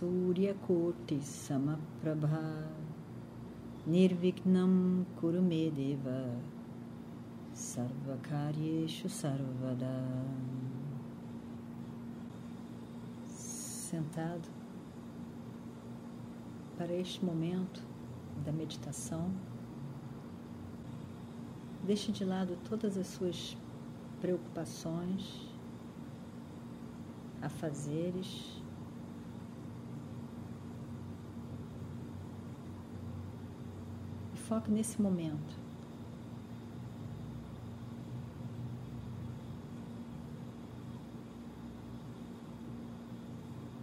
Suryakoti Samaprabha Nirvignam Kurumedeva Sarvakaryeshu Sarvada. Sentado. Para este momento da meditação, deixe de lado todas as suas preocupações, afazeres, foque nesse momento.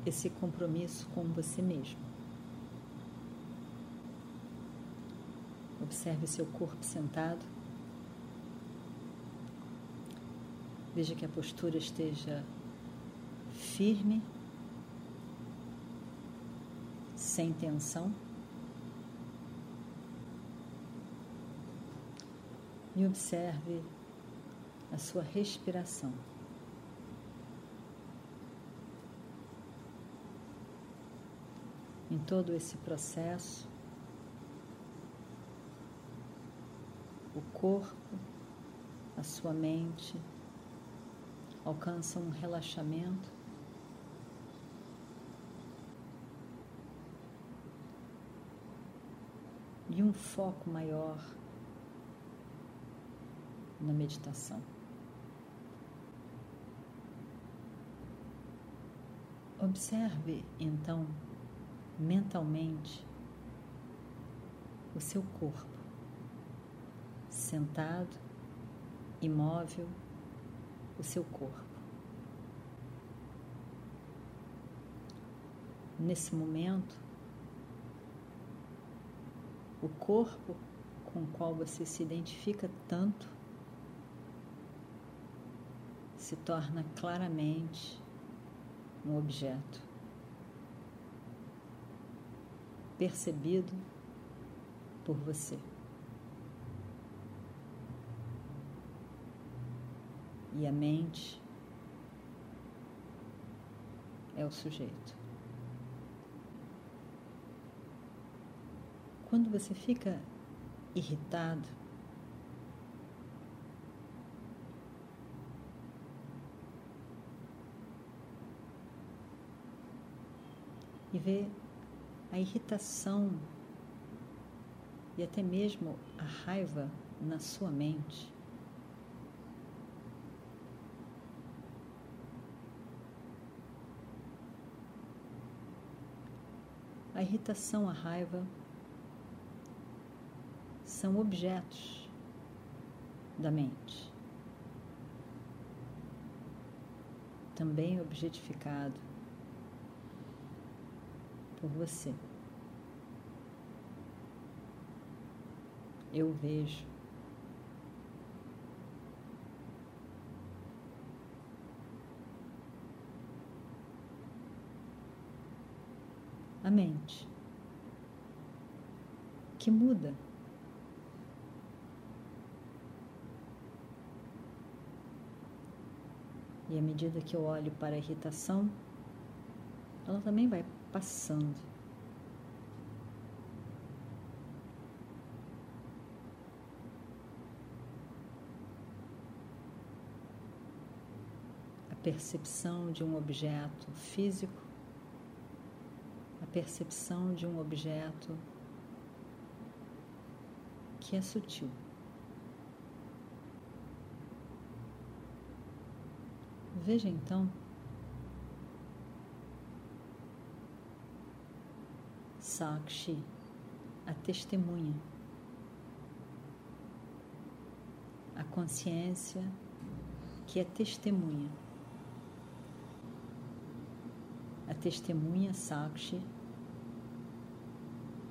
Esse compromisso com você mesmo. Observe seu corpo sentado. Veja que a postura esteja firme, sem tensão. E observe a sua respiração. Em todo esse processo, o corpo, a sua mente alcançam um relaxamento e um foco maior na meditação. Observe então mentalmente o seu corpo, sentado, imóvel, o seu corpo. Nesse momento, o corpo com o qual você se identifica tanto se torna claramente um objeto percebido por você. E a mente é o sujeito. Quando você fica irritado, e ver a irritação e até mesmo a raiva na sua mente. A irritação, a raiva são objetos da mente, também objetificado por você. Eu vejo. A mente que muda. E à medida que eu olho para a irritação, ela também vai passando. A percepção de um objeto físico, a percepção de um objeto que é sutil. Veja então Sakshi, a testemunha, a consciência que é testemunha, a testemunha Sakshi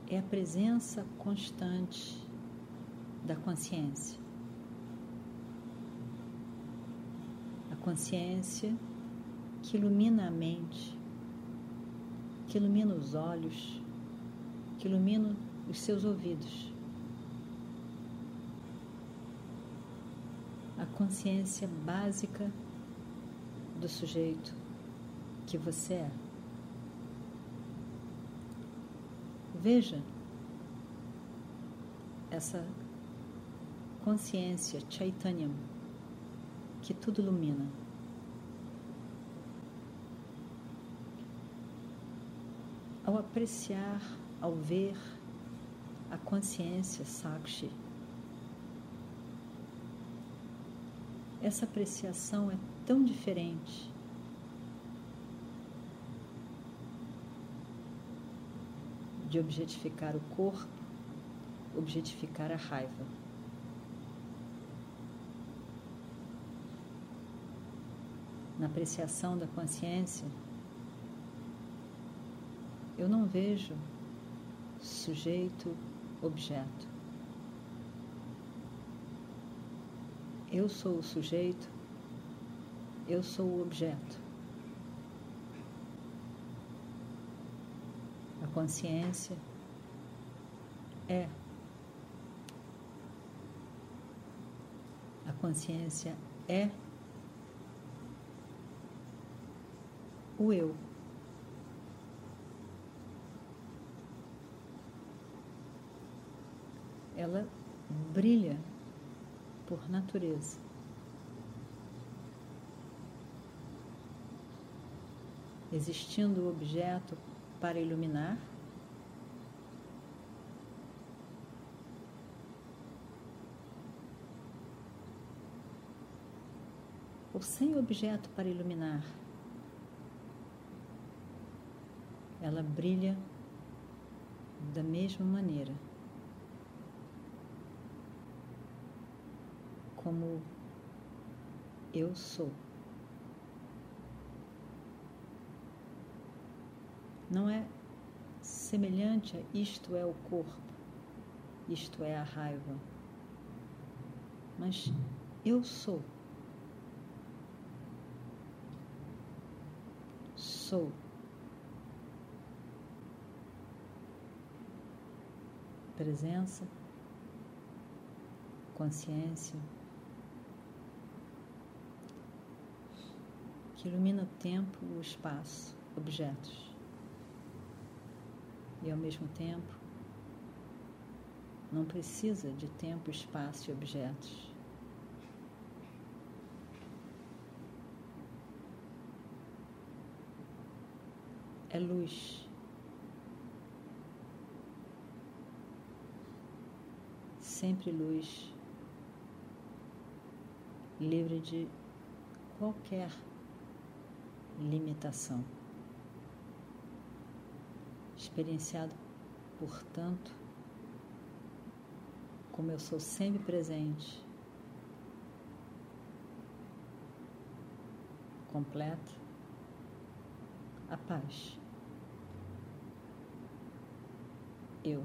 é a presença constante da consciência. A consciência que ilumina a mente, que ilumina os olhos, que ilumina os seus ouvidos. A consciência básica do sujeito que você é. Veja essa consciência Chaitanyam que tudo ilumina. Ao apreciar, ao ver a consciência Sakshi, essa apreciação é tão diferente de objetificar o corpo, objetificar a raiva. Na apreciação da consciência, eu não vejo sujeito, objeto. Eu sou o sujeito, eu sou o objeto. consciência é. A consciência é o eu. Ela brilha por natureza. Existindo o objeto para iluminar. Ou sem objeto para iluminar. Ela brilha da mesma maneira. Como eu sou. Não é semelhante a isto é o corpo, isto é a raiva. Mas eu sou. Sou. Presença, consciência, ilumina o tempo, o espaço, objetos e ao mesmo tempo não precisa de tempo, espaço e objetos. É luz. Sempre luz, livre de qualquer limitação experienciado, portanto, como eu sou sempre presente, completa, a paz. Eu.